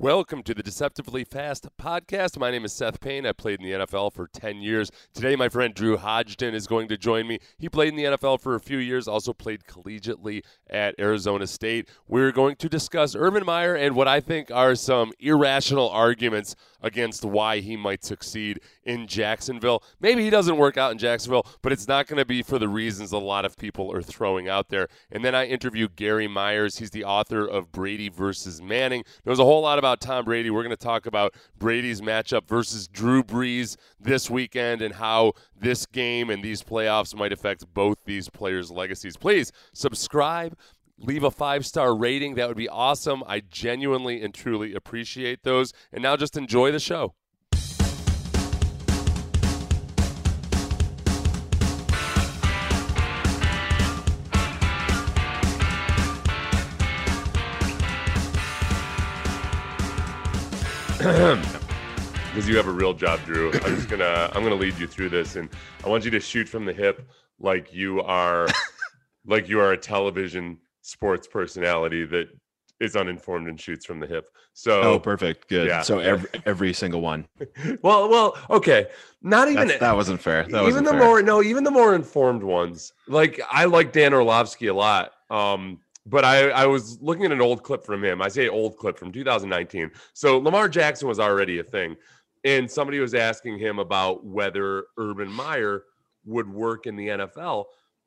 Welcome to the Deceptively Fast podcast. My name is Seth Payne. I played in the NFL for 10 years. Today, my friend Drew Hodgdon is going to join me. He played in the NFL for a few years, also played collegiately at Arizona State. We're going to discuss Urban Meyer and what I think are some irrational arguments against why he might succeed in Jacksonville. Maybe he doesn't work out in Jacksonville, but it's not going to be for the reasons a lot of people are throwing out there. And then I interview Gary Myers. He's the author of Brady versus Manning. Knows a whole lot about Tom Brady. We're going to talk about Brady's matchup versus Drew Brees this weekend and how this game and these playoffs might affect both these players' legacies. Please subscribe leave a five star rating. That would be awesome. I genuinely and truly appreciate those. And now just enjoy the show. because you have a real job, Drew. I'm just gonna I'm gonna lead you through this, and I want you to shoot from the hip like you are like you are a television sports personality that is uninformed and shoots from the hip. So oh, perfect, good. Yeah. So every every single one. well, well, okay. Not even That's, that wasn't fair. That even the fair. more no, even the more informed ones. Like I like Dan Orlovsky a lot. Um, but I, I was looking at an old clip from him. I say old clip from 2019. So Lamar Jackson was already a thing. And somebody was asking him about whether Urban Meyer would work in the NFL.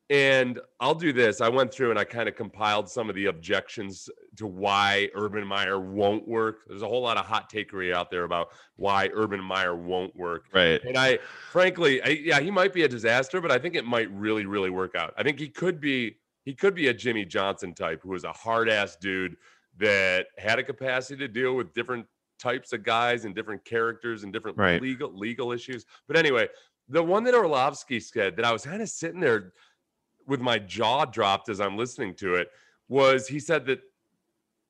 And I'll do this. I went through and I kind of compiled some of the objections to why Urban Meyer won't work. There's a whole lot of hot takeaway out there about why Urban Meyer won't work. Right. And I, frankly, I, yeah, he might be a disaster, but I think it might really, really work out. I think he could be, he could be a Jimmy Johnson type who is a hard ass dude that had a capacity to deal with different types of guys and different characters and different right. legal legal issues. But anyway, the one that Orlovsky said that I was kind of sitting there with my jaw dropped as I'm listening to it was he said that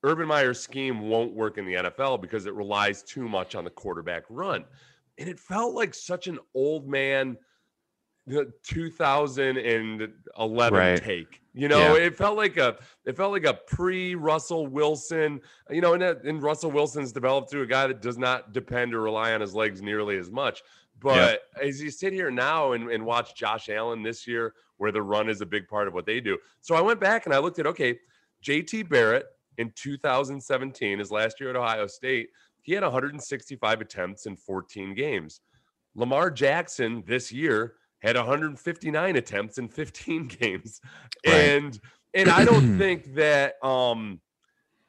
Urban Meyer's scheme won't work in the NFL because it relies too much on the quarterback run. And it felt like such an old man 2011 right. take. You know, yeah. it felt like a it felt like a pre Russell Wilson. You know, and, and Russell Wilson's developed through a guy that does not depend or rely on his legs nearly as much. But yeah. as you sit here now and, and watch Josh Allen this year, where the run is a big part of what they do. So I went back and I looked at okay, JT Barrett in 2017, his last year at Ohio State, he had 165 attempts in 14 games. Lamar Jackson this year had 159 attempts in 15 games. Right. And and I don't think that um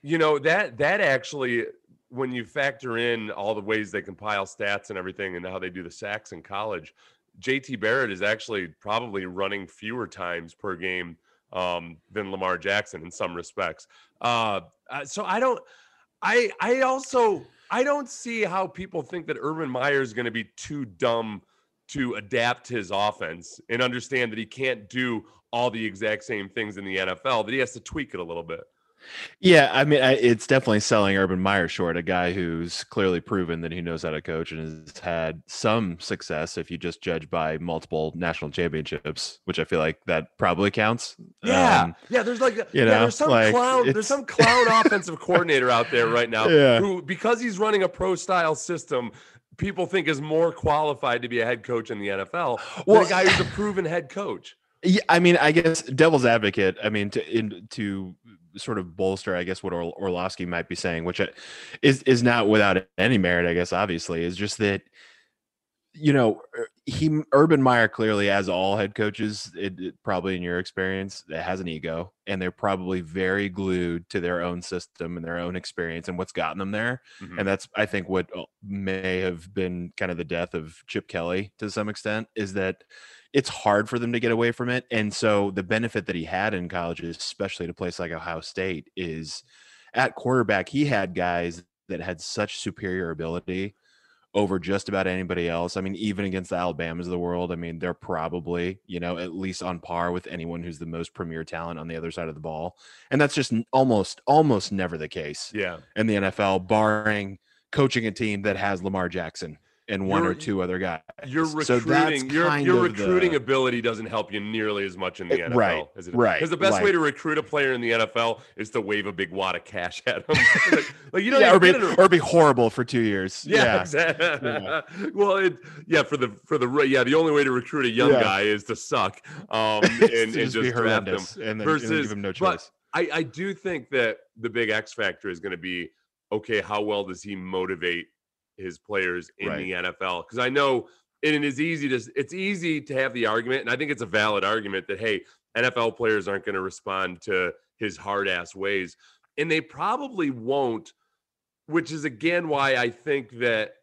you know that that actually when you factor in all the ways they compile stats and everything and how they do the sacks in college, JT Barrett is actually probably running fewer times per game um, than Lamar Jackson in some respects. Uh, uh, so I don't, I, I also, I don't see how people think that Urban Meyer is going to be too dumb to adapt his offense and understand that he can't do all the exact same things in the NFL, that he has to tweak it a little bit. Yeah, I mean, I, it's definitely selling Urban Meyer short, a guy who's clearly proven that he knows how to coach and has had some success. If you just judge by multiple national championships, which I feel like that probably counts. Yeah, um, yeah. There's like, you yeah, know, there's some like clown, there's some clown offensive coordinator out there right now yeah. who, because he's running a pro style system, people think is more qualified to be a head coach in the NFL well, than a guy who's a proven head coach. Yeah, I mean, I guess devil's advocate. I mean, to in, to sort of bolster, I guess, what or- Orlovsky might be saying, which is is not without any merit, I guess. Obviously, is just that you know he Urban Meyer clearly, as all head coaches, it, it, probably in your experience, has an ego, and they're probably very glued to their own system and their own experience and what's gotten them there. Mm-hmm. And that's, I think, what uh, may have been kind of the death of Chip Kelly to some extent is that it's hard for them to get away from it. And so the benefit that he had in colleges, especially at a place like Ohio State, is at quarterback, he had guys that had such superior ability over just about anybody else. I mean, even against the Alabamas of the world, I mean, they're probably, you know, at least on par with anyone who's the most premier talent on the other side of the ball. And that's just almost, almost never the case. Yeah. In the NFL, barring coaching a team that has Lamar Jackson and one or two other guys. Your recruiting, so your, your recruiting the, ability doesn't help you nearly as much in the NFL right, as it right. Because the best right. way to recruit a player in the NFL is to wave a big wad of cash at them. like, like, you know, yeah, or be, or be horrible for two years. Yeah, yeah. exactly. Yeah. well, it, yeah, for the for the yeah, the only way to recruit a young guy is to suck um, and, and just, just draft him and then, versus and give him no choice. But I, I do think that the big X factor is going to be okay. How well does he motivate his players in right. the NFL because I know it is easy to it's easy to have the argument, and I think it's a valid argument that hey, NFL players aren't going to respond to his hard ass ways, and they probably won't. Which is again why I think that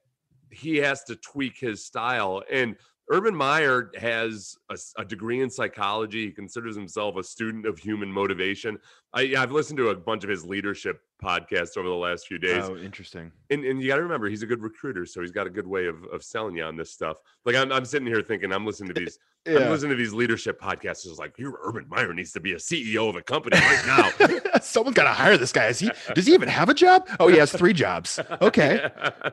he has to tweak his style. And Urban Meyer has a, a, degree in psychology. He considers himself a student of human motivation. I, have listened to a bunch of his leadership podcasts over the last few days. Oh, interesting. And, and you got to remember, he's a good recruiter, so he's got a good way of, of selling you on this stuff. Like I'm, I'm sitting here thinking, I'm listening to these, yeah. I'm listening to these leadership podcasts. It's like, your Urban Meyer needs to be a CEO of a company right now. Someone's got to hire this guy. Is he? Does he even have a job? Oh, he has three jobs. Okay,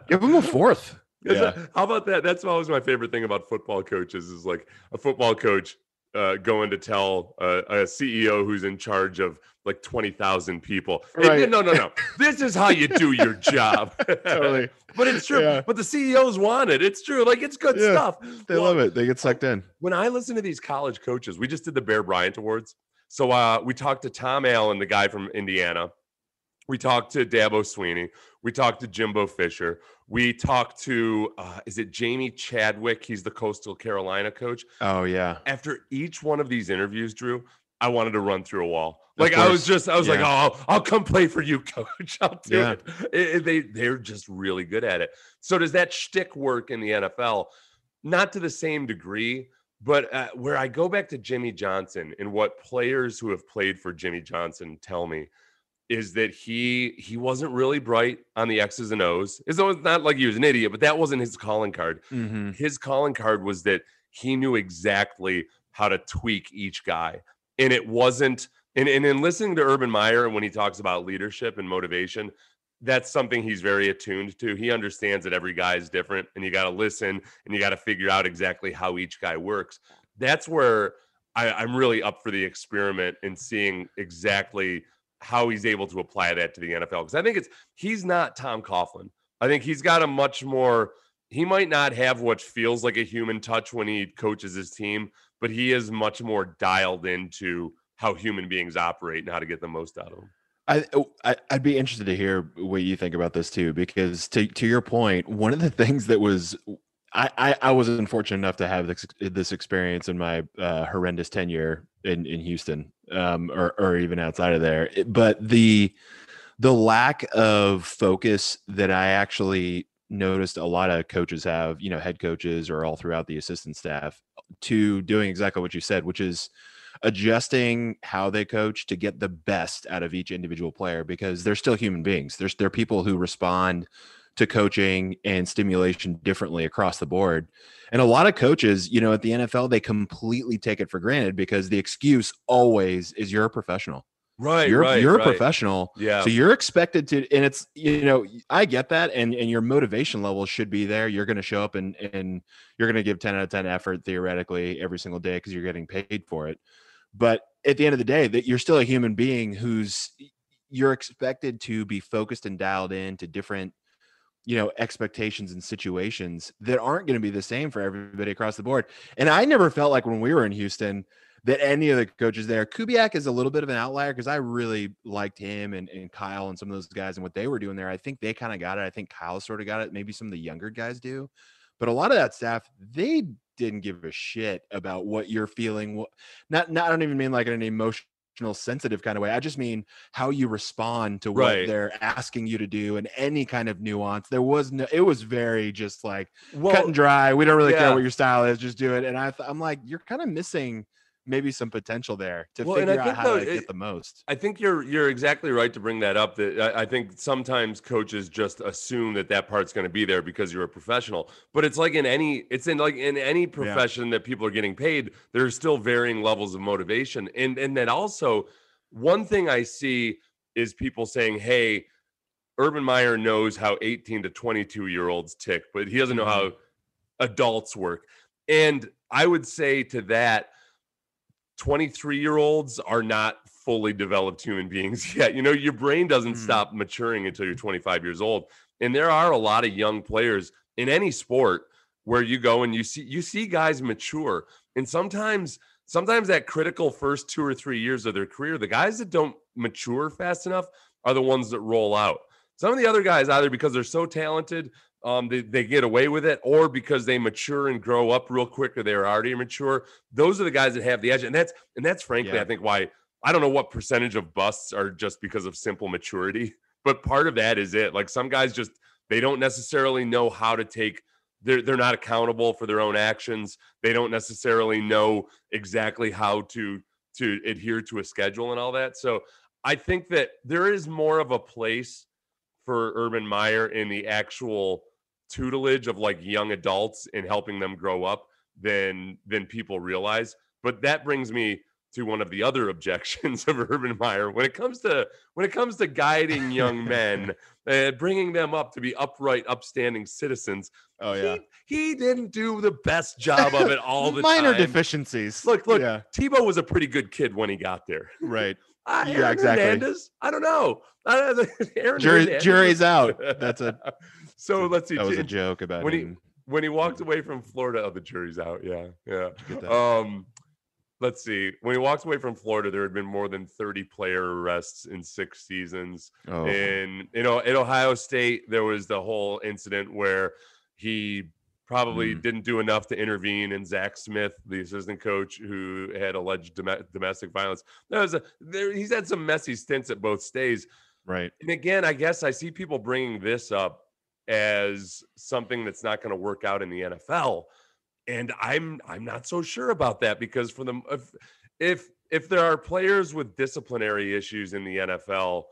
give him a fourth. Yeah. How about that? That's always my favorite thing about football coaches is like a football coach uh, going to tell uh, a CEO who's in charge of like 20,000 people. Right. Hey, no, no, no. this is how you do your job. totally. but it's true. Yeah. But the CEOs want it. It's true. Like it's good yeah. stuff. They well, love it. They get sucked in. When I listen to these college coaches, we just did the Bear Bryant Awards. So uh, we talked to Tom Allen, the guy from Indiana. We talked to Dabo Swinney. We talked to Jimbo Fisher. We talked to uh, is it Jamie Chadwick? He's the Coastal Carolina coach. Oh yeah. After each one of these interviews, Drew, I wanted to run through a wall. Like I was just, I was yeah. like, oh, I'll, I'll, come play for you, coach. I'll do yeah. it. It, it. They they're just really good at it. So does that shtick work in the NFL? Not to the same degree, but uh, where I go back to Jimmy Johnson and what players who have played for Jimmy Johnson tell me is that he he wasn't really bright on the X's and O's. It's not like he was an idiot, but that wasn't his calling card. Mm-hmm. His calling card was that he knew exactly how to tweak each guy. And it wasn't and, and in listening to Urban Meyer when he talks about leadership and motivation, that's something he's very attuned to. He understands that every guy is different and you got to listen and you got to figure out exactly how each guy works. That's where I, I'm really up for the experiment and seeing exactly how he's able to apply that to the NFL. Because I think it's he's not Tom Coughlin. I think he's got a much more. He might not have what feels like a human touch when he coaches his team, but he is much more dialed into how human beings operate and how to get the most out of them. I, oh, I would be interested to hear what you think about this too, because to to your point, one of the things that was I, I, I was unfortunate enough to have this this experience in my uh, horrendous tenure in in Houston, um, or or even outside of there. But the the lack of focus that I actually noticed a lot of coaches have, you know, head coaches or all throughout the assistant staff, to doing exactly what you said, which is adjusting how they coach to get the best out of each individual player because they're still human beings. There's they're people who respond to coaching and stimulation differently across the board. And a lot of coaches, you know, at the NFL, they completely take it for granted because the excuse always is you're a professional. Right. You're right, you're right. a professional. Yeah. So you're expected to and it's you know, I get that and and your motivation level should be there. You're gonna show up and and you're gonna give 10 out of 10 effort theoretically every single day because you're getting paid for it. But at the end of the day, that you're still a human being who's you're expected to be focused and dialed in to different you know expectations and situations that aren't going to be the same for everybody across the board. And I never felt like when we were in Houston that any of the coaches there, Kubiak is a little bit of an outlier because I really liked him and, and Kyle and some of those guys and what they were doing there. I think they kind of got it. I think Kyle sort of got it. Maybe some of the younger guys do, but a lot of that staff they didn't give a shit about what you're feeling. Not not I don't even mean like an emotional sensitive kind of way. I just mean how you respond to what right. they're asking you to do and any kind of nuance. There was no it was very just like well, cut and dry. We don't really yeah. care what your style is, just do it. And I th- I'm like, you're kind of missing maybe some potential there to well, figure out how though, to get the most. I think you're you're exactly right to bring that up. That I, I think sometimes coaches just assume that that part's going to be there because you're a professional. But it's like in any it's in like in any profession yeah. that people are getting paid, there's still varying levels of motivation. And and then also one thing I see is people saying, "Hey." Urban Meyer knows how 18 to 22 year olds tick, but he doesn't know how mm-hmm. adults work. And I would say to that, 23 year olds are not fully developed human beings yet. You know, your brain doesn't mm. stop maturing until you're 25 years old. And there are a lot of young players in any sport where you go and you see you see guys mature. And sometimes sometimes that critical first 2 or 3 years of their career, the guys that don't mature fast enough are the ones that roll out. Some of the other guys either because they're so talented um, they, they get away with it, or because they mature and grow up real quick, or they're already mature. Those are the guys that have the edge, and that's and that's frankly, yeah. I think why I don't know what percentage of busts are just because of simple maturity, but part of that is it. Like some guys just they don't necessarily know how to take. They're they're not accountable for their own actions. They don't necessarily know exactly how to to adhere to a schedule and all that. So I think that there is more of a place for Urban Meyer in the actual tutelage of like young adults and helping them grow up than than people realize. But that brings me to one of the other objections of Urban Meyer when it comes to when it comes to guiding young men, uh, bringing them up to be upright, upstanding citizens. Oh yeah, he, he didn't do the best job of it all the minor time. Minor deficiencies. Look, look, yeah. Tebow was a pretty good kid when he got there. Right. Uh, yeah, exactly. Hernandez, I don't know. Uh, Jury, jury's out. That's a so let's see. That was a joke about when him. he when he walked away from Florida. Oh, the jury's out. Yeah, yeah. Um, let's see. When he walked away from Florida, there had been more than 30 player arrests in six seasons. Oh. And you know, at Ohio State, there was the whole incident where he probably mm. didn't do enough to intervene. And Zach Smith, the assistant coach who had alleged dom- domestic violence, that was a, there, he's had some messy stints at both stays. Right. And again, I guess I see people bringing this up as something that's not going to work out in the NFL. And I'm I'm not so sure about that because for them if if if there are players with disciplinary issues in the NFL,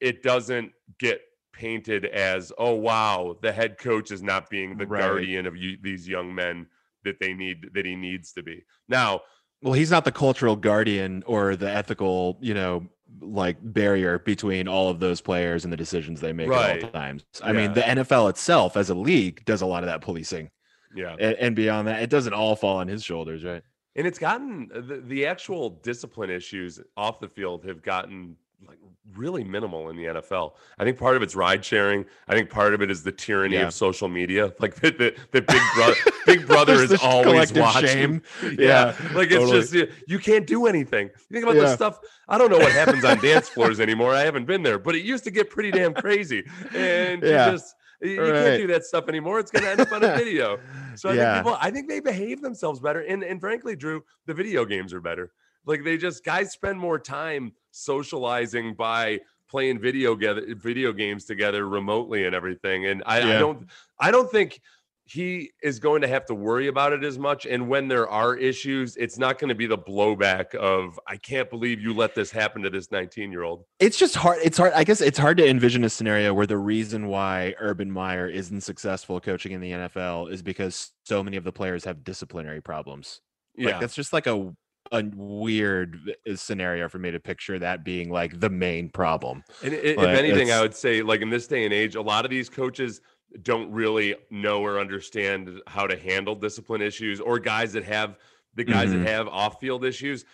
it doesn't get painted as oh wow the head coach is not being the right. guardian of you, these young men that they need that he needs to be. Now, well, he's not the cultural guardian or the ethical, you know, like barrier between all of those players and the decisions they make right. at all times. I yeah. mean, the NFL itself as a league does a lot of that policing. Yeah. And, and beyond that, it doesn't all fall on his shoulders, right? And it's gotten the, the actual discipline issues off the field have gotten like really minimal in the NFL. I think part of it's ride sharing. I think part of it is the tyranny yeah. of social media. Like the, the, the big brother, big brother is always watching. Shame. Yeah. yeah. like it's totally. just you, you, can't do anything. You think about yeah. the stuff. I don't know what happens on dance floors anymore. I haven't been there, but it used to get pretty damn crazy. And yeah. you just you, right. can't do that stuff anymore. It's going to end up on a video. So I think people, I think they behave themselves better. And and frankly, Drew, the video games are better. Like they just guys spend more time socializing by playing video together, video games together remotely and everything. And I, yeah. I don't, I don't think he is going to have to worry about it as much. And when there are issues, it's not going to be the blowback of "I can't believe you let this happen to this 19 year old." It's just hard. It's hard. I guess it's hard to envision a scenario where the reason why Urban Meyer isn't successful coaching in the NFL is because so many of the players have disciplinary problems. Yeah, like, that's just like a a weird uh, scenario for me to picture that being like the main problem. And if like, anything, I would say like in this day and age, a lot of these coaches don't really know or understand how to handle discipline issues or guys that have the guys mm-hmm. that have off-field issues.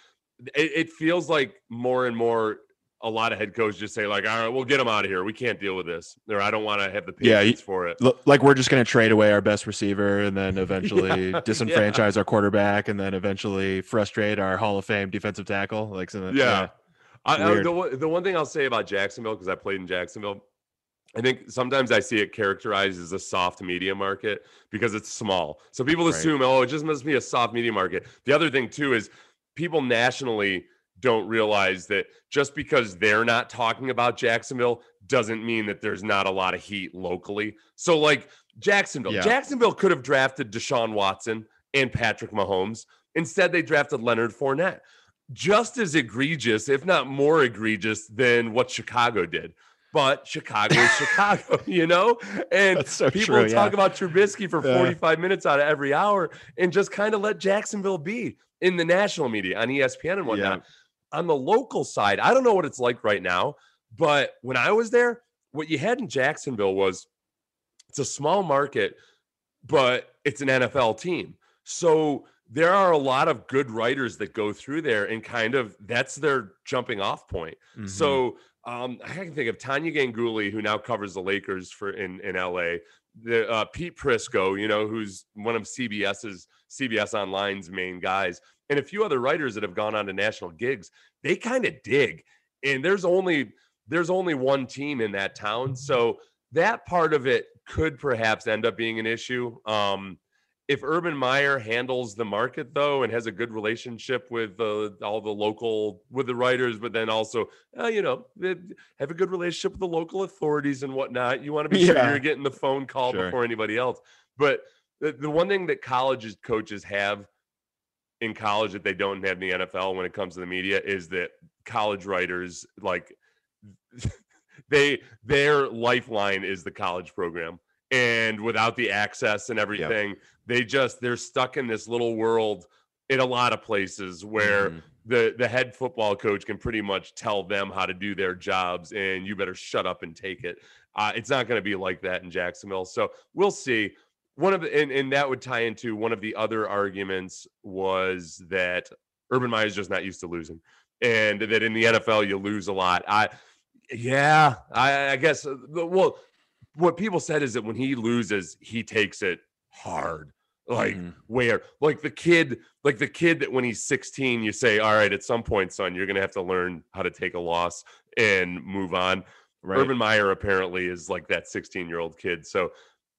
It, it feels like more and more a lot of head coaches just say like, all right, we'll get them out of here. We can't deal with this, or I don't want to have the patience yeah, for it. Like we're just going to trade away our best receiver, and then eventually yeah, disenfranchise yeah. our quarterback, and then eventually frustrate our Hall of Fame defensive tackle. Like, so yeah. I, I, the, the one thing I'll say about Jacksonville, because I played in Jacksonville, I think sometimes I see it characterized as a soft media market because it's small. So people assume, right. oh, it just must be a soft media market. The other thing too is people nationally don't realize that just because they're not talking about Jacksonville doesn't mean that there's not a lot of heat locally. So like Jacksonville, yeah. Jacksonville could have drafted Deshaun Watson and Patrick Mahomes. Instead, they drafted Leonard Fournette. Just as egregious, if not more egregious, than what Chicago did but Chicago is Chicago, you know? And so people true, talk yeah. about Trubisky for 45 minutes out of every hour and just kind of let Jacksonville be in the national media on ESPN and whatnot. On the local side, I don't know what it's like right now, but when I was there, what you had in Jacksonville was it's a small market, but it's an NFL team. So there are a lot of good writers that go through there and kind of that's their jumping off point. Mm-hmm. So um, I can think of Tania Ganguli, who now covers the Lakers for in in LA. The uh, Pete Prisco, you know, who's one of CBS's CBS Online's main guys, and a few other writers that have gone on to national gigs. They kind of dig, and there's only there's only one team in that town, so that part of it could perhaps end up being an issue. Um, if Urban Meyer handles the market though and has a good relationship with uh, all the local with the writers, but then also uh, you know have a good relationship with the local authorities and whatnot, you want to be yeah. sure you're getting the phone call sure. before anybody else. But the, the one thing that colleges coaches have in college that they don't have in the NFL when it comes to the media is that college writers like they their lifeline is the college program and without the access and everything yep. they just they're stuck in this little world in a lot of places where mm. the the head football coach can pretty much tell them how to do their jobs and you better shut up and take it uh, it's not going to be like that in jacksonville so we'll see one of the and, and that would tie into one of the other arguments was that urban meyer is just not used to losing and that in the nfl you lose a lot i yeah, I, I guess. Uh, well, what people said is that when he loses, he takes it hard. Like mm-hmm. where, like the kid, like the kid that when he's 16, you say, "All right, at some point, son, you're gonna have to learn how to take a loss and move on." Right. Urban Meyer apparently is like that 16 year old kid. So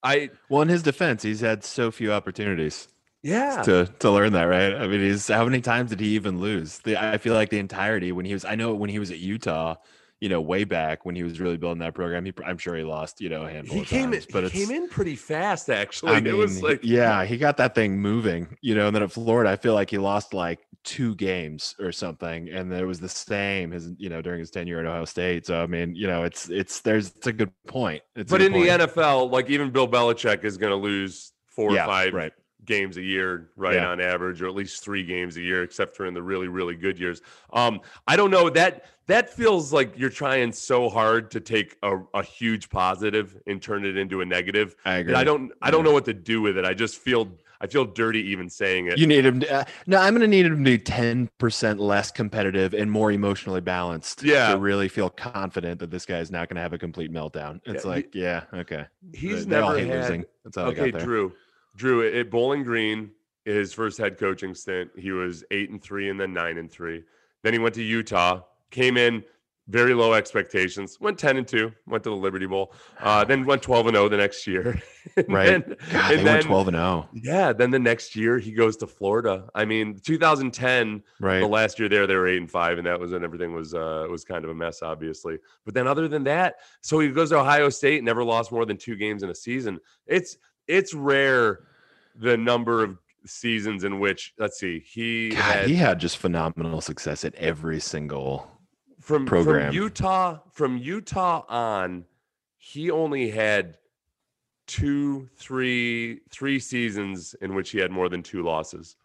I well, in his defense, he's had so few opportunities. Yeah, to to learn that, right? I mean, he's how many times did he even lose? The, I feel like the entirety when he was. I know when he was at Utah, you know, way back when he was really building that program. He, I'm sure he lost, you know, a handful he of came times, in, but he came in pretty fast. Actually, I mean, it was like, yeah, he got that thing moving, you know. And then at Florida, I feel like he lost like two games or something, and it was the same his, you know, during his tenure at Ohio State. So I mean, you know, it's it's there's it's a good point. It's but in point. the NFL, like even Bill Belichick is going to lose four yeah, or five right games a year, right yeah. on average, or at least three games a year, except for in the really, really good years. Um, I don't know that that feels like you're trying so hard to take a, a huge positive and turn it into a negative. I agree. I don't I don't know what to do with it. I just feel I feel dirty even saying it. You need him. To, uh, no, I'm going to need him to be 10 percent less competitive and more emotionally balanced. Yeah, to really feel confident that this guy is not going to have a complete meltdown. It's yeah, like, he, yeah, okay. He's they, never they had. Losing. That's all okay, Drew. Drew at Bowling Green, his first head coaching stint, he was eight and three and then nine and three. Then he went to Utah, came in very low expectations, went 10 and 2, went to the Liberty Bowl, uh, then went 12 and 0 the next year. right. Then, God, and they then, went 12 and 0. Yeah. Then the next year he goes to Florida. I mean, 2010, right. the last year there, they were eight and five, and that was when everything was, uh, was kind of a mess, obviously. But then other than that, so he goes to Ohio State, never lost more than two games in a season. It's, it's rare the number of seasons in which let's see he God, had, he had just phenomenal success at every single from program from Utah from Utah on he only had two three three seasons in which he had more than two losses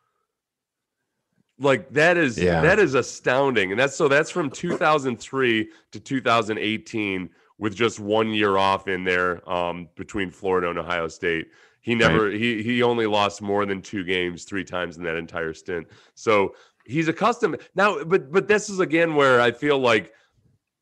like that is yeah. that is astounding and that's so that's from 2003 to 2018 with just one year off in there um, between Florida and Ohio State he never right. he he only lost more than two games three times in that entire stint. So he's accustomed now, but but this is again where I feel like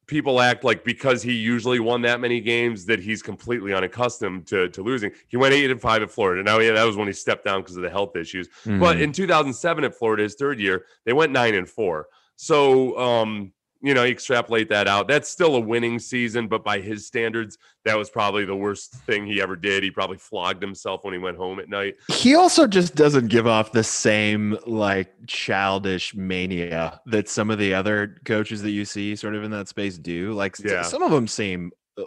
people act like because he usually won that many games that he's completely unaccustomed to, to losing. He went eight and five at Florida. Now, yeah, that was when he stepped down because of the health issues. Mm-hmm. But in 2007 at Florida, his third year, they went nine and four. So um, you know, extrapolate that out. That's still a winning season, but by his standards, that was probably the worst thing he ever did. He probably flogged himself when he went home at night. He also just doesn't give off the same like childish mania that some of the other coaches that you see sort of in that space do. Like yeah. some of them seem uh,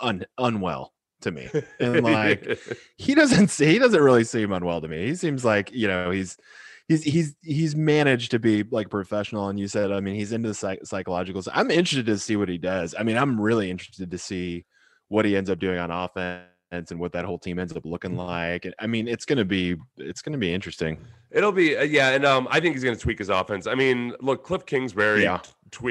un- unwell to me. And like he doesn't he doesn't really seem unwell to me. He seems like, you know, he's he's he's he's managed to be like professional and you said i mean he's into the psych- psychological side i'm interested to see what he does. I mean i'm really interested to see what he ends up doing on offense and what that whole team ends up looking like i mean it's gonna be it's gonna be interesting. It'll be uh, yeah and um i think he's gonna tweak his offense. I mean look cliff kingsbury yeah.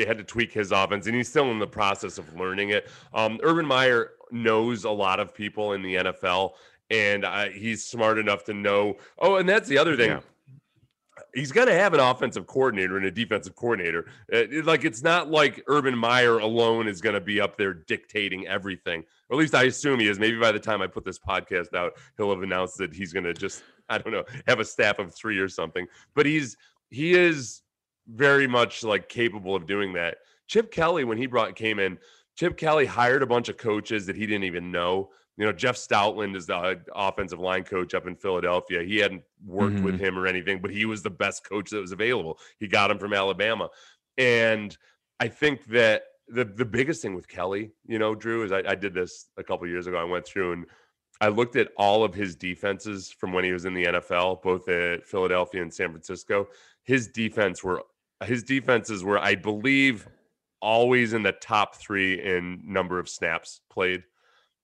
had to tweak his offense and he's still in the process of learning it. Um urban meyer knows a lot of people in the nfl and uh, he's smart enough to know oh and that's the other thing. Yeah he's going to have an offensive coordinator and a defensive coordinator. Uh, it, like it's not like Urban Meyer alone is going to be up there dictating everything. Or at least I assume he is. Maybe by the time I put this podcast out, he'll have announced that he's going to just I don't know have a staff of three or something. But he's he is very much like capable of doing that. Chip Kelly when he brought came in, Chip Kelly hired a bunch of coaches that he didn't even know you know, Jeff Stoutland is the uh, offensive line coach up in Philadelphia. He hadn't worked mm-hmm. with him or anything, but he was the best coach that was available. He got him from Alabama. And I think that the the biggest thing with Kelly, you know, Drew, is I, I did this a couple years ago. I went through and I looked at all of his defenses from when he was in the NFL, both at Philadelphia and San Francisco. His defense were his defenses were, I believe, always in the top three in number of snaps played.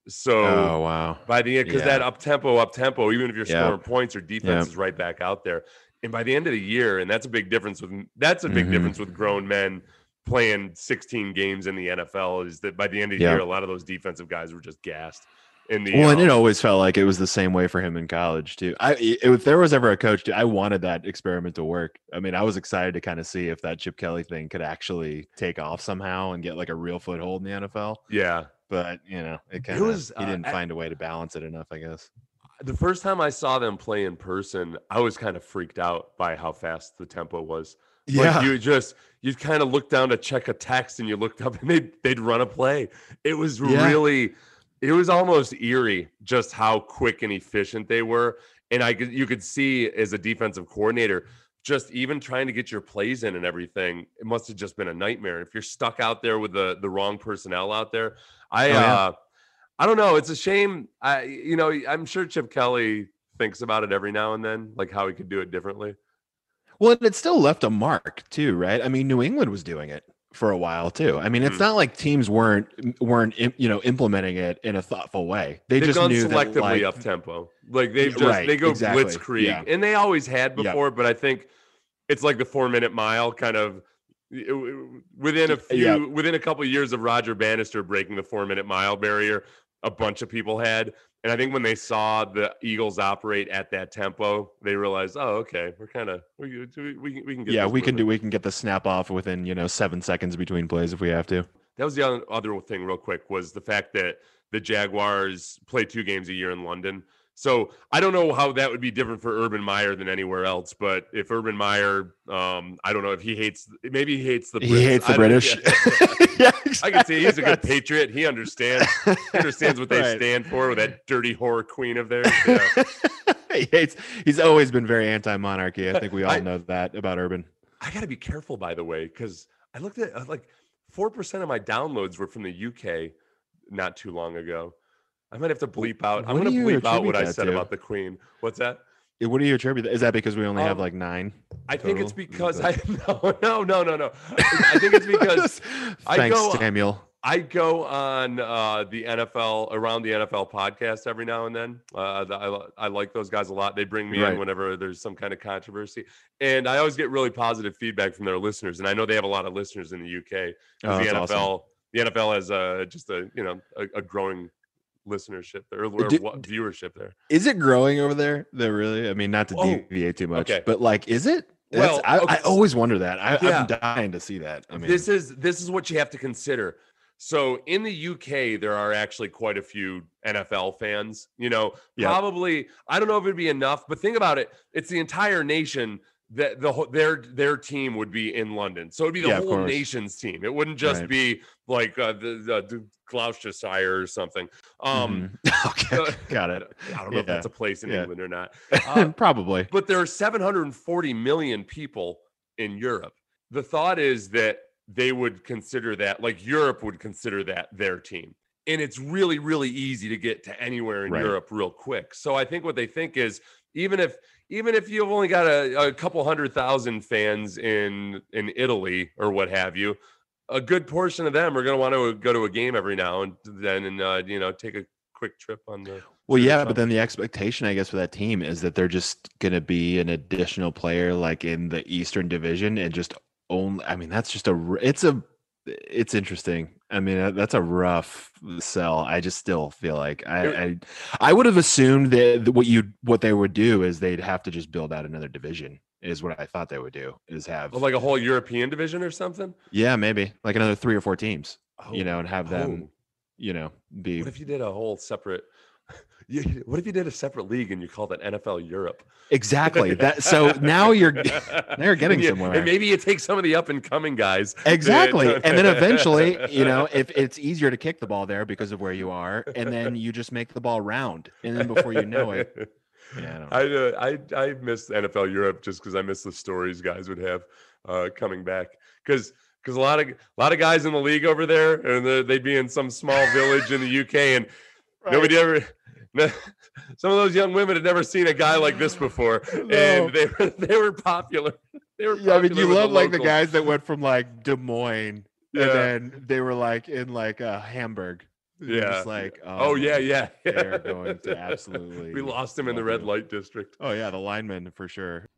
So oh wow, by the end, because yeah. that up tempo, up tempo, even if you're scoring points, or defense is right back out there. And by the end of the year, and that's a big difference with that's a big mm-hmm. difference with grown men playing 16 games in the NFL. Is that by the end of the year, a lot of those defensive guys were just gassed. In the well, um, and it um, always felt like it was the same way for him in college too. I if there was ever a coach, I wanted that experiment to work. I mean, I was excited to kind of see if that Chip Kelly thing could actually take off somehow and get like a real foothold in the NFL. Yeah, but you know, it kind of he didn't uh, find a way to balance it enough, I guess. The first time I saw them play in person, I was kind of freaked out by how fast the tempo was. Yeah, like you just you kind of look down to check a text, and you looked up, and they'd they'd run a play. It was yeah. really, it was almost eerie just how quick and efficient they were, and I could you could see as a defensive coordinator just even trying to get your plays in and everything, it must have just been a nightmare. If you're stuck out there with the the wrong personnel out there, I oh, yeah. uh I don't know. It's a shame. I you know, I'm sure Chip Kelly thinks about it every now and then, like how he could do it differently. Well, it still left a mark too, right? I mean, New England was doing it for a while too. I mean, it's mm-hmm. not like teams weren't weren't you know implementing it in a thoughtful way. They they've just knew selectively that, like, up tempo. Like they've just right, they go exactly. blitzkrieg, yeah. and they always had before. But I think it's like the four minute mile kind of within a few yeah. within a couple of years of Roger Bannister breaking the four minute mile barrier, a bunch of people had. And I think when they saw the Eagles operate at that tempo, they realized, oh, okay, we're kind of we, we, we, we can get yeah we can do we can get the snap off within you know seven seconds between plays if we have to. That was the other, other thing, real quick, was the fact that the Jaguars play two games a year in London. So I don't know how that would be different for Urban Meyer than anywhere else. But if Urban Meyer, um, I don't know if he hates, maybe he hates the Brits. he hates the British. Yeah, exactly. I can see he's a good patriot. He understands he understands what they right. stand for with that dirty horror queen of theirs. Yeah. he hates. He's always been very anti-monarchy. I think we all I, know that about Urban. I got to be careful, by the way, because I looked at uh, like four percent of my downloads were from the UK not too long ago. I might have to bleep out. What I'm going to bleep out what I said to? about the Queen. What's that? What do you attribute? Is that because we only um, have like nine? I total? think it's because I no no no no no. I think it's because I go Samuel. I go on uh, the NFL around the NFL podcast every now and then. Uh, I, I like those guys a lot. They bring me right. in whenever there's some kind of controversy, and I always get really positive feedback from their listeners. And I know they have a lot of listeners in the UK. Oh, the NFL, awesome. the NFL has uh, just a you know a, a growing listenership there or, Do, viewership there. Is it growing over there? There really? I mean, not to oh, deviate too much, okay. but like, is it? well, I, okay. I, always wonder that. I, am dying to see that. I mean, this is this is what you have to consider. So in the UK, there are actually quite a few NFL fans. You know, probably I don't know if it'd be enough, but think about it. It's the entire nation that the their their team would be in London. So it'd be the yeah, whole nation's team. It wouldn't just right. be like uh, the, the, Gloucestershire or something. Um, mm-hmm. okay, got it. I don't know yeah. if that's a place in yeah. England or not. Uh, Probably. But there are 740 million people in Europe. The thought is that they would consider that, like Europe would consider that their team. And it's really, really easy to get to anywhere in right. Europe real quick. So I think what they think is even if even if you've only got a, a couple hundred thousand fans in in Italy or what have you, a good portion of them are going to want to go to a game every now and then, and uh, you know, take a quick trip on the. Well, yeah, but then the expectation, I guess, for that team is that they're just going to be an additional player, like in the Eastern Division, and just only. I mean, that's just a. It's a it's interesting. I mean, that's a rough sell. I just still feel like I I, I would have assumed that what you what they would do is they'd have to just build out another division. Is what I thought they would do. Is have like a whole European division or something. Yeah, maybe like another three or four teams. Oh, you know, and have them. Oh. You know, be. What if you did a whole separate you, what if you did a separate league and you called it NFL Europe? Exactly. That so now you're now you're getting and you, somewhere. And maybe you take some of the up and coming guys. Exactly. and then eventually, you know, if it's easier to kick the ball there because of where you are, and then you just make the ball round, and then before you know it. Yeah, I I, uh, I, I miss NFL Europe just because I miss the stories guys would have uh, coming back because because a lot of a lot of guys in the league over there and they'd be in some small village in the UK and right. nobody ever some of those young women had never seen a guy like this before, no. and they were they were popular. They were. Yeah, I mean, you love the like the guys that went from like Des Moines, yeah. and then they were like in like uh, Hamburg. Yeah, just like oh, oh yeah, yeah, they're going to absolutely. we lost him in the red light district. Oh yeah, the lineman for sure.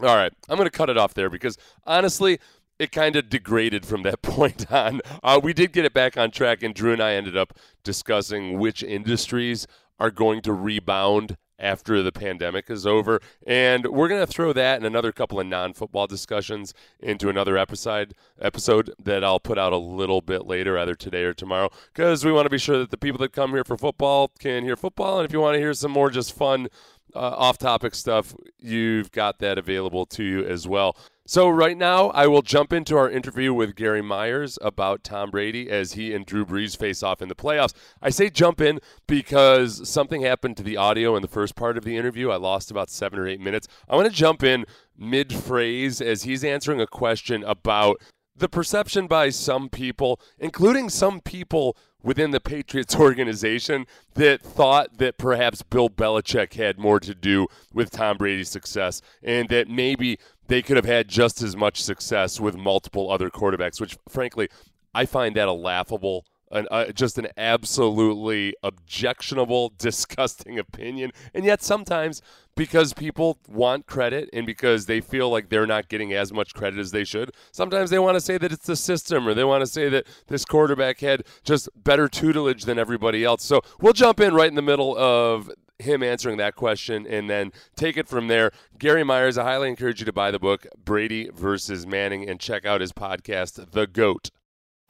All right, I'm going to cut it off there because honestly, it kind of degraded from that point on. Uh, we did get it back on track, and Drew and I ended up discussing which industries are going to rebound after the pandemic is over. And we're going to throw that and another couple of non football discussions into another episode episode that I'll put out a little bit later, either today or tomorrow, because we want to be sure that the people that come here for football can hear football. And if you want to hear some more just fun, uh, off topic stuff, you've got that available to you as well. So, right now, I will jump into our interview with Gary Myers about Tom Brady as he and Drew Brees face off in the playoffs. I say jump in because something happened to the audio in the first part of the interview. I lost about seven or eight minutes. I want to jump in mid phrase as he's answering a question about the perception by some people, including some people within the Patriots organization, that thought that perhaps Bill Belichick had more to do with Tom Brady's success and that maybe they could have had just as much success with multiple other quarterbacks, which frankly, I find that a laughable an, uh, just an absolutely objectionable, disgusting opinion. And yet, sometimes because people want credit and because they feel like they're not getting as much credit as they should, sometimes they want to say that it's the system or they want to say that this quarterback had just better tutelage than everybody else. So we'll jump in right in the middle of him answering that question and then take it from there. Gary Myers, I highly encourage you to buy the book, Brady versus Manning, and check out his podcast, The GOAT.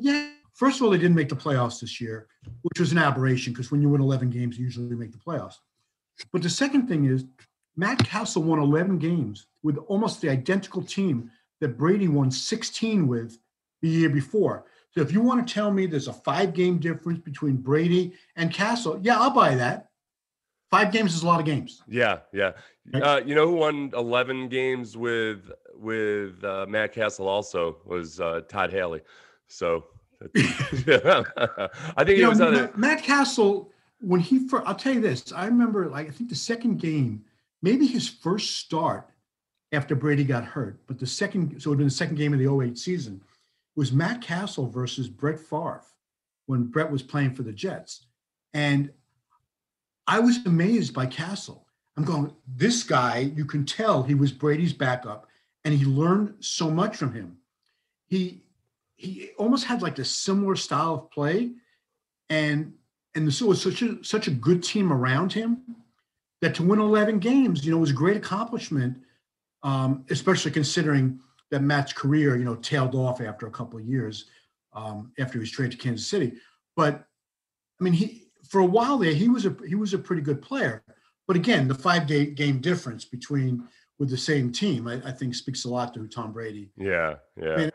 Yeah. First of all, they didn't make the playoffs this year, which was an aberration because when you win 11 games, you usually make the playoffs. But the second thing is, Matt Cassel won 11 games with almost the identical team that Brady won 16 with the year before. So if you want to tell me there's a five game difference between Brady and Cassel, yeah, I'll buy that. Five games is a lot of games. Yeah, yeah. Uh, you know who won eleven games with with uh, Matt Cassel also was uh, Todd Haley. So I think he was on Matt, Matt Cassel when he first. I'll tell you this. I remember like I think the second game, maybe his first start after Brady got hurt, but the second so it had been the second game of the 08 season was Matt Cassel versus Brett Favre when Brett was playing for the Jets, and I was amazed by Cassel. I'm going, this guy, you can tell he was Brady's backup and he learned so much from him. He he almost had like a similar style of play. And and this was such a such a good team around him that to win 11 games, you know, was a great accomplishment, um, especially considering that Matt's career, you know, tailed off after a couple of years um, after he was traded to Kansas City. But I mean, he for a while there, he was a he was a pretty good player. But again, the five game game difference between with the same team, I, I think speaks a lot to Tom Brady. Yeah, yeah. I mean,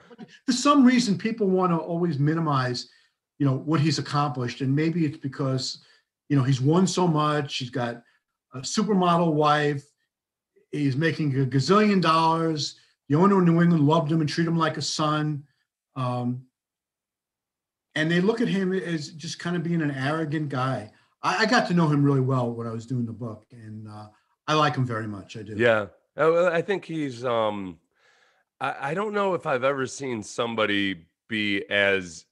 for some reason, people want to always minimize, you know, what he's accomplished, and maybe it's because, you know, he's won so much. He's got a supermodel wife. He's making a gazillion dollars. The owner of New England loved him and treated him like a son. Um, and they look at him as just kind of being an arrogant guy. I, I got to know him really well when I was doing the book, and uh, I like him very much. I do. Yeah, oh, I think he's. um I, I don't know if I've ever seen somebody be as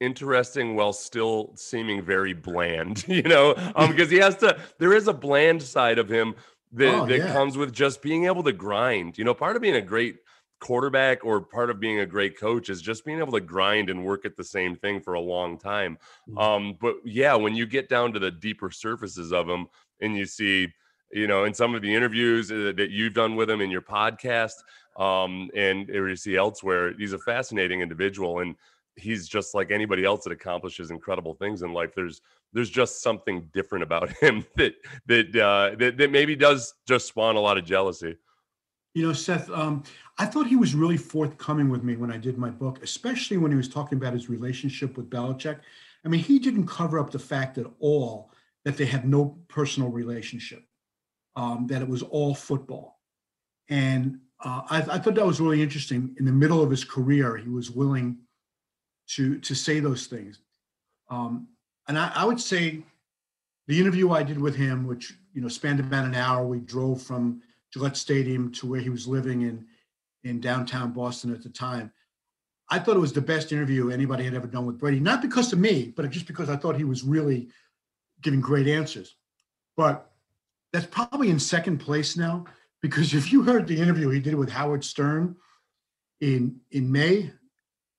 interesting while still seeming very bland you know um because he has to there is a bland side of him that, oh, that yeah. comes with just being able to grind you know part of being a great quarterback or part of being a great coach is just being able to grind and work at the same thing for a long time. Mm-hmm. Um, but yeah, when you get down to the deeper surfaces of them and you see, you know, in some of the interviews uh, that you've done with him in your podcast, um, and or you see elsewhere, he's a fascinating individual and he's just like anybody else that accomplishes incredible things in life. There's there's just something different about him that that uh, that, that maybe does just spawn a lot of jealousy. You know, Seth, um, I thought he was really forthcoming with me when I did my book, especially when he was talking about his relationship with Belichick. I mean, he didn't cover up the fact at all that they had no personal relationship, um, that it was all football. And uh, I, I, thought that was really interesting. In the middle of his career, he was willing to to say those things. Um, and I, I would say the interview I did with him, which you know spanned about an hour, we drove from Gillette Stadium to where he was living in in downtown Boston at the time. I thought it was the best interview anybody had ever done with Brady, not because of me, but just because I thought he was really giving great answers. But that's probably in second place now because if you heard the interview he did with Howard Stern in in May,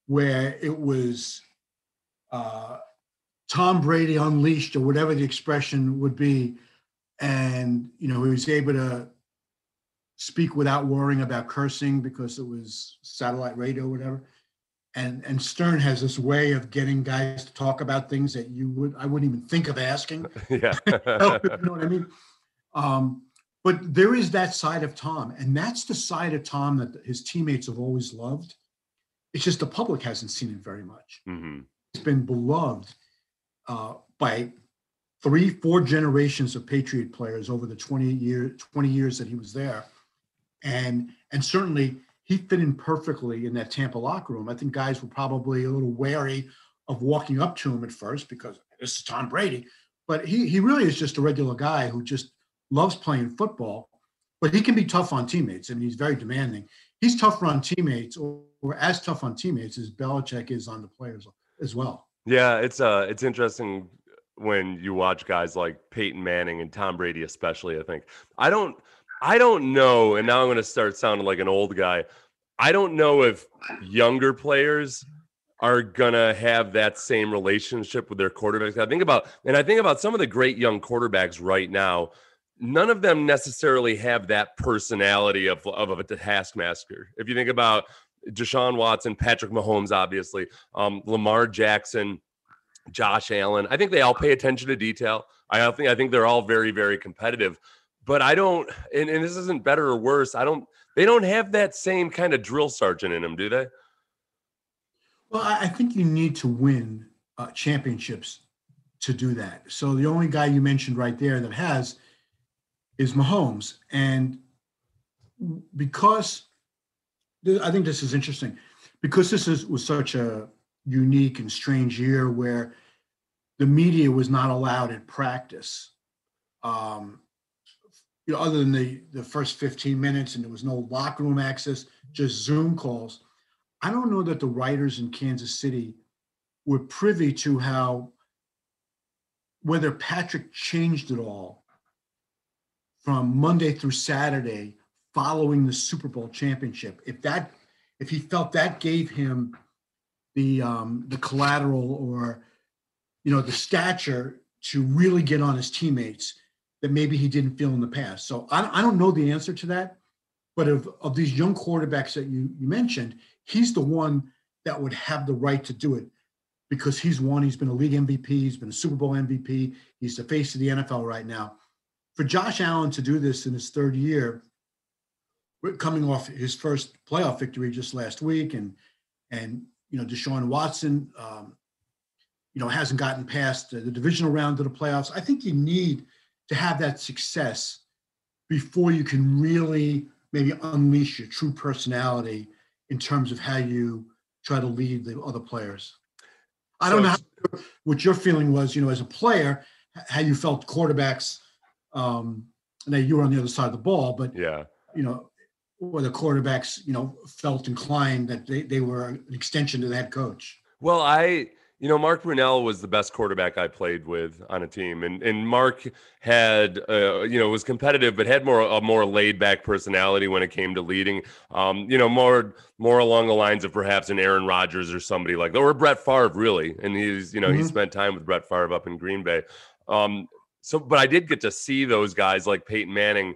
where it was uh, Tom Brady unleashed or whatever the expression would be, and you know he was able to speak without worrying about cursing because it was satellite radio or whatever. And and Stern has this way of getting guys to talk about things that you would I wouldn't even think of asking. Yeah. you know what I mean? Um, but there is that side of Tom, and that's the side of Tom that his teammates have always loved. It's just the public hasn't seen it very much. Mm-hmm. It's been beloved uh, by three, four generations of Patriot players over the 20 year, 20 years that he was there and and certainly he fit in perfectly in that Tampa locker room. I think guys were probably a little wary of walking up to him at first because this is Tom Brady, but he he really is just a regular guy who just loves playing football. But he can be tough on teammates. I mean, he's very demanding. He's tougher on teammates, or, or as tough on teammates as Belichick is on the players as well. Yeah, it's uh, it's interesting when you watch guys like Peyton Manning and Tom Brady, especially. I think I don't. I don't know, and now I'm going to start sounding like an old guy. I don't know if younger players are gonna have that same relationship with their quarterbacks. I think about, and I think about some of the great young quarterbacks right now. None of them necessarily have that personality of, of, of a taskmaster. If you think about Deshaun Watson, Patrick Mahomes, obviously, um, Lamar Jackson, Josh Allen, I think they all pay attention to detail. I think I think they're all very, very competitive but I don't, and, and this isn't better or worse. I don't, they don't have that same kind of drill sergeant in them, do they? Well, I think you need to win uh, championships to do that. So the only guy you mentioned right there that has is Mahomes. And because I think this is interesting, because this is, was such a unique and strange year where the media was not allowed at practice. Um, you know, other than the the first 15 minutes and there was no locker room access, just Zoom calls. I don't know that the writers in Kansas City were privy to how whether Patrick changed it all from Monday through Saturday following the Super Bowl championship. If that if he felt that gave him the um, the collateral or you know the stature to really get on his teammates that maybe he didn't feel in the past. So I, I don't know the answer to that. But of, of these young quarterbacks that you, you mentioned, he's the one that would have the right to do it because he's won. He's been a league MVP. He's been a Super Bowl MVP. He's the face of the NFL right now. For Josh Allen to do this in his third year, coming off his first playoff victory just last week, and and you know Deshaun Watson, um, you know, hasn't gotten past the, divisional round of the playoffs. I think you need to have that success before you can really maybe unleash your true personality in terms of how you try to lead the other players. I don't know how, what your feeling was, you know, as a player, how you felt quarterbacks. Um, and you were on the other side of the ball, but yeah, you know, where the quarterbacks, you know, felt inclined that they, they were an extension to that coach. Well, I you know, Mark Brunell was the best quarterback I played with on a team, and and Mark had, uh, you know, was competitive, but had more a more laid back personality when it came to leading. Um, you know, more more along the lines of perhaps an Aaron Rodgers or somebody like that, or Brett Favre, really. And he's, you know, mm-hmm. he spent time with Brett Favre up in Green Bay. Um, so, but I did get to see those guys like Peyton Manning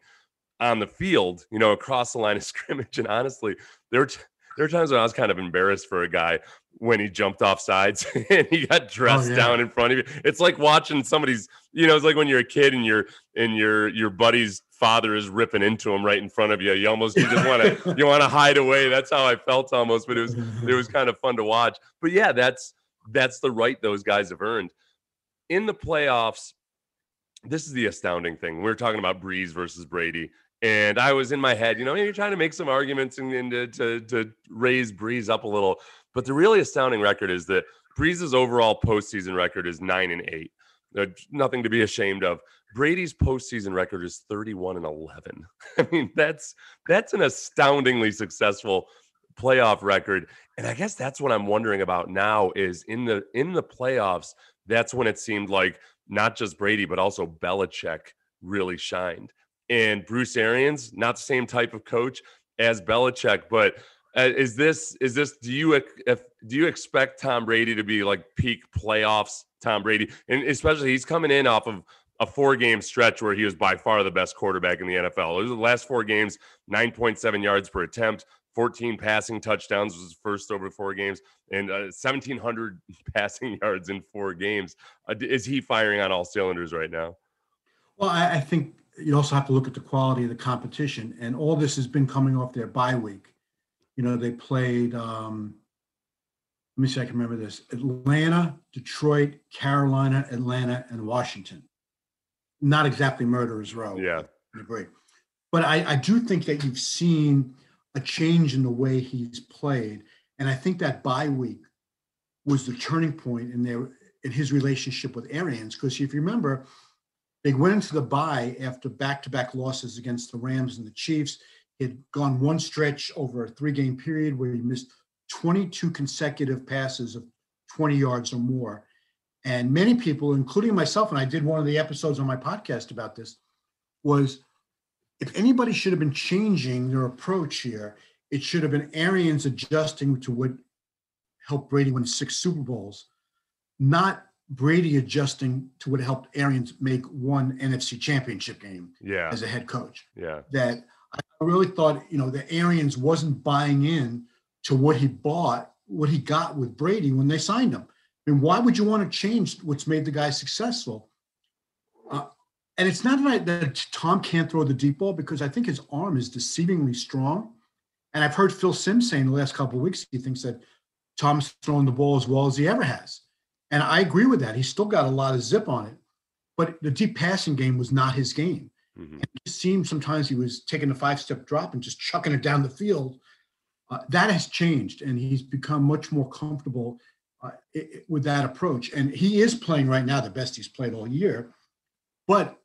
on the field, you know, across the line of scrimmage, and honestly, there. T- there are times when I was kind of embarrassed for a guy when he jumped off sides and he got oh, dressed oh, yeah. down in front of you. It's like watching somebody's, you know, it's like when you're a kid and your and your your buddy's father is ripping into him right in front of you. You almost you just want to you want to hide away. That's how I felt almost, but it was it was kind of fun to watch. But yeah, that's that's the right those guys have earned. In the playoffs, this is the astounding thing. We are talking about Brees versus Brady. And I was in my head, you know, you're trying to make some arguments and, and to, to, to raise Brees up a little. But the really astounding record is that Brees's overall postseason record is nine and eight. Uh, nothing to be ashamed of. Brady's postseason record is 31 and 11. I mean, that's that's an astoundingly successful playoff record. And I guess that's what I'm wondering about now is in the in the playoffs, that's when it seemed like not just Brady, but also Belichick really shined and Bruce Arians, not the same type of coach as Belichick, but uh, is this is this do you if do you expect Tom Brady to be like peak playoffs Tom Brady and especially he's coming in off of a four game stretch where he was by far the best quarterback in the NFL. It was the last four games, 9.7 yards per attempt, 14 passing touchdowns was his first over four games, and uh, 1,700 passing yards in four games. Uh, is he firing on all cylinders right now? Well, I, I think you also have to look at the quality of the competition. And all this has been coming off their bye week. You know, they played, um, let me see, I can remember this Atlanta, Detroit, Carolina, Atlanta, and Washington. Not exactly murderer's row. Yeah. I agree. But I, I do think that you've seen a change in the way he's played. And I think that bye week was the turning point in their in his relationship with Arians. Because if you remember, they went into the bye after back-to-back losses against the Rams and the Chiefs. He had gone one stretch over a three-game period where he missed 22 consecutive passes of 20 yards or more. And many people, including myself, and I did one of the episodes on my podcast about this, was if anybody should have been changing their approach here, it should have been Arians adjusting to what helped Brady win six Super Bowls, not Brady adjusting to what helped Arians make one NFC championship game yeah. as a head coach. Yeah. That I really thought, you know, that Arians wasn't buying in to what he bought, what he got with Brady when they signed him. I mean, why would you want to change what's made the guy successful? Uh, and it's not right that Tom can't throw the deep ball because I think his arm is deceivingly strong. And I've heard Phil Simms saying the last couple of weeks he thinks that Tom's throwing the ball as well as he ever has. And I agree with that. He's still got a lot of zip on it, but the deep passing game was not his game. Mm-hmm. It seemed sometimes he was taking a five step drop and just chucking it down the field. Uh, that has changed, and he's become much more comfortable uh, it, with that approach. And he is playing right now the best he's played all year. But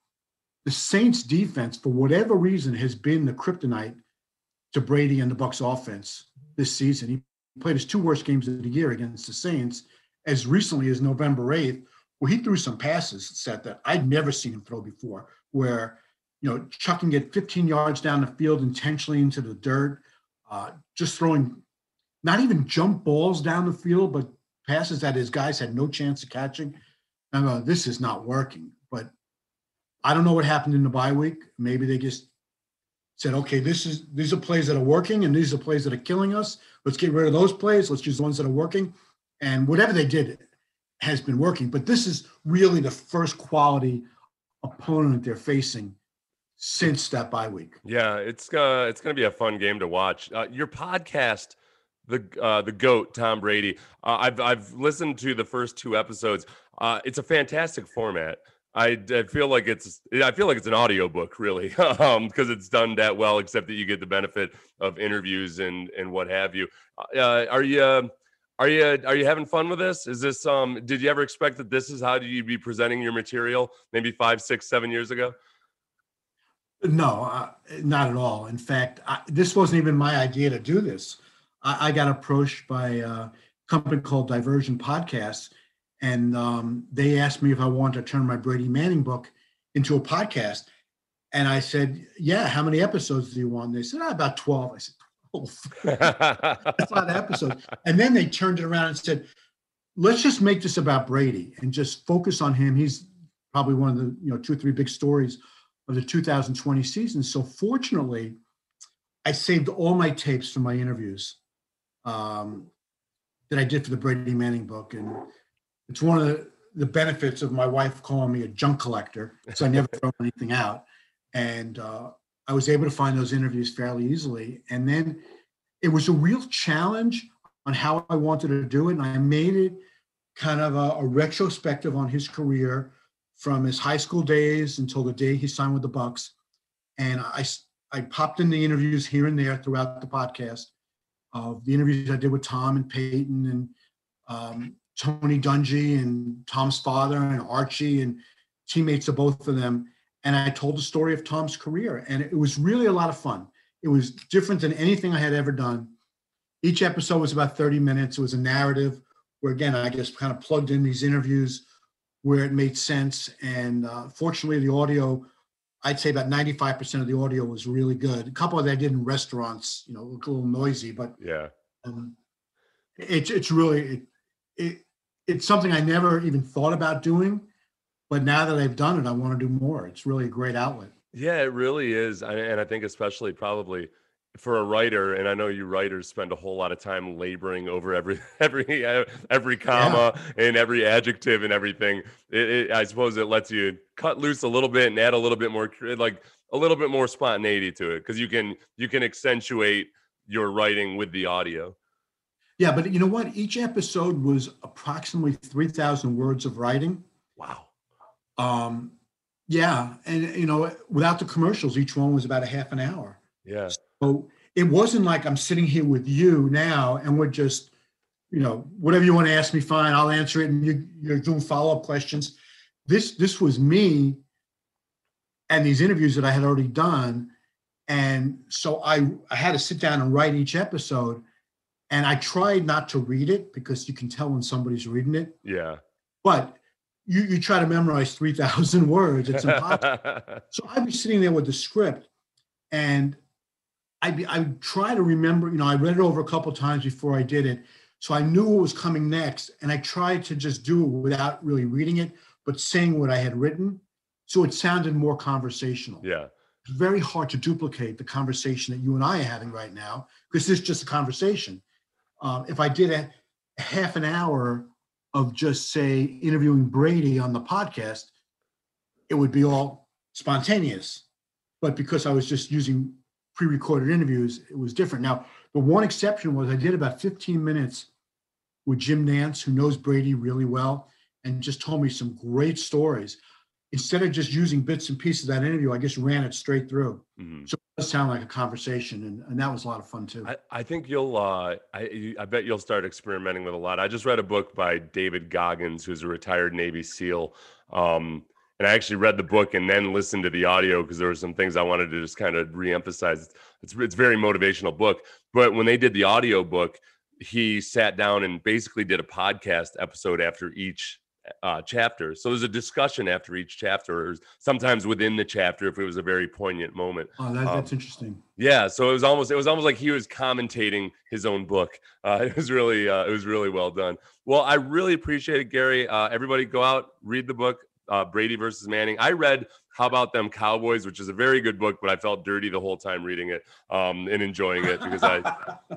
the Saints defense, for whatever reason, has been the kryptonite to Brady and the Bucs offense this season. He played his two worst games of the year against the Saints as recently as November 8th, where he threw some passes set that I'd never seen him throw before, where, you know, chucking it 15 yards down the field intentionally into the dirt, uh, just throwing not even jump balls down the field, but passes that his guys had no chance of catching. I go, this is not working. But I don't know what happened in the bye week. Maybe they just said, okay, this is these are plays that are working and these are plays that are killing us. Let's get rid of those plays. Let's use the ones that are working and whatever they did has been working. But this is really the first quality opponent they're facing since that bye week. Yeah, it's uh, it's going to be a fun game to watch. Uh, your podcast, the uh, the goat Tom Brady. Uh, I've I've listened to the first two episodes. Uh, it's a fantastic format. I, I feel like it's I feel like it's an audiobook really um because it's done that well except that you get the benefit of interviews and and what have you. Uh, are you uh, are you are you having fun with this? Is this um did you ever expect that this is how you'd be presenting your material maybe five six seven years ago? No uh, not at all. In fact I, this wasn't even my idea to do this. I, I got approached by a company called diversion podcasts and um, they asked me if I wanted to turn my Brady Manning book into a podcast. And I said, "Yeah, how many episodes do you want?" And they said, oh, "About 12. I said, 12. That's a lot of episodes. And then they turned it around and said, "Let's just make this about Brady and just focus on him. He's probably one of the you know two or three big stories of the 2020 season." So fortunately, I saved all my tapes from my interviews um, that I did for the Brady Manning book, and it's one of the, the benefits of my wife calling me a junk collector. So I never throw anything out. And uh, I was able to find those interviews fairly easily. And then it was a real challenge on how I wanted to do it. And I made it kind of a, a retrospective on his career from his high school days until the day he signed with the Bucs. And I, I popped in the interviews here and there throughout the podcast of the interviews I did with Tom and Peyton and um, Tony Dungy and Tom's father and Archie and teammates of both of them. And I told the story of Tom's career. And it was really a lot of fun. It was different than anything I had ever done. Each episode was about 30 minutes. It was a narrative where, again, I just kind of plugged in these interviews where it made sense. And uh, fortunately, the audio, I'd say about 95% of the audio was really good. A couple of that I did in restaurants, you know, a little noisy, but yeah, um, it's it's really it, it, it's something I never even thought about doing, but now that I've done it, I want to do more. It's really a great outlet. Yeah, it really is, and I think especially probably for a writer, and I know you writers spend a whole lot of time laboring over every every uh, every comma yeah. and every adjective and everything. It, it, I suppose it lets you cut loose a little bit and add a little bit more, like a little bit more spontaneity to it, because you can you can accentuate your writing with the audio. Yeah, but you know what? Each episode was approximately 3,000 words of writing. Wow. Um, yeah. And, you know, without the commercials, each one was about a half an hour. Yeah. So it wasn't like I'm sitting here with you now and we're just, you know, whatever you want to ask me, fine, I'll answer it. And you, you're doing follow up questions. This, this was me and these interviews that I had already done. And so I, I had to sit down and write each episode and I tried not to read it because you can tell when somebody's reading it. Yeah. But you, you try to memorize 3,000 words, it's impossible. so I'd be sitting there with the script and I'd, be, I'd try to remember, you know, I read it over a couple times before I did it. So I knew what was coming next. And I tried to just do it without really reading it, but saying what I had written. So it sounded more conversational. Yeah. It's very hard to duplicate the conversation that you and I are having right now because this is just a conversation um, if I did a, half an hour of just say interviewing Brady on the podcast, it would be all spontaneous. But because I was just using pre-recorded interviews, it was different. Now, the one exception was I did about 15 minutes with Jim Nantz, who knows Brady really well, and just told me some great stories instead of just using bits and pieces of that interview, I just ran it straight through. Mm-hmm. So it does sound like a conversation, and, and that was a lot of fun too. I, I think you'll, uh, I, I bet you'll start experimenting with a lot. I just read a book by David Goggins, who's a retired Navy SEAL. Um, and I actually read the book and then listened to the audio because there were some things I wanted to just kind of reemphasize. It's it's very motivational book. But when they did the audio book, he sat down and basically did a podcast episode after each uh, chapter. So there's a discussion after each chapter, or sometimes within the chapter if it was a very poignant moment. Oh, that, that's um, interesting. Yeah, so it was almost it was almost like he was commentating his own book. Uh, it was really uh, it was really well done. Well, I really appreciate it, Gary. Uh, everybody, go out read the book. Uh, Brady versus Manning. I read How About Them Cowboys, which is a very good book, but I felt dirty the whole time reading it um, and enjoying it because I,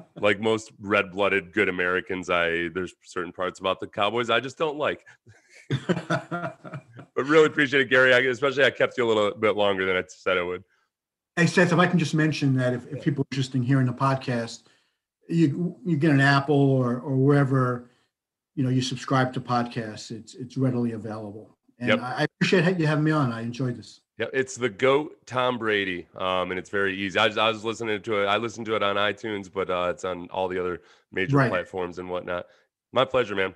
like most red-blooded good Americans, I there's certain parts about the Cowboys I just don't like. but really appreciate it, Gary. I, especially I kept you a little bit longer than I said I would. Hey Seth, if I can just mention that if, if people are interested in hearing the podcast, you you get an Apple or or wherever you know you subscribe to podcasts, it's it's readily available. And yep. I appreciate you having me on. I enjoyed this. Yeah, it's the goat Tom Brady, um, and it's very easy. I was, I was listening to it. I listened to it on iTunes, but uh, it's on all the other major right. platforms and whatnot. My pleasure, man.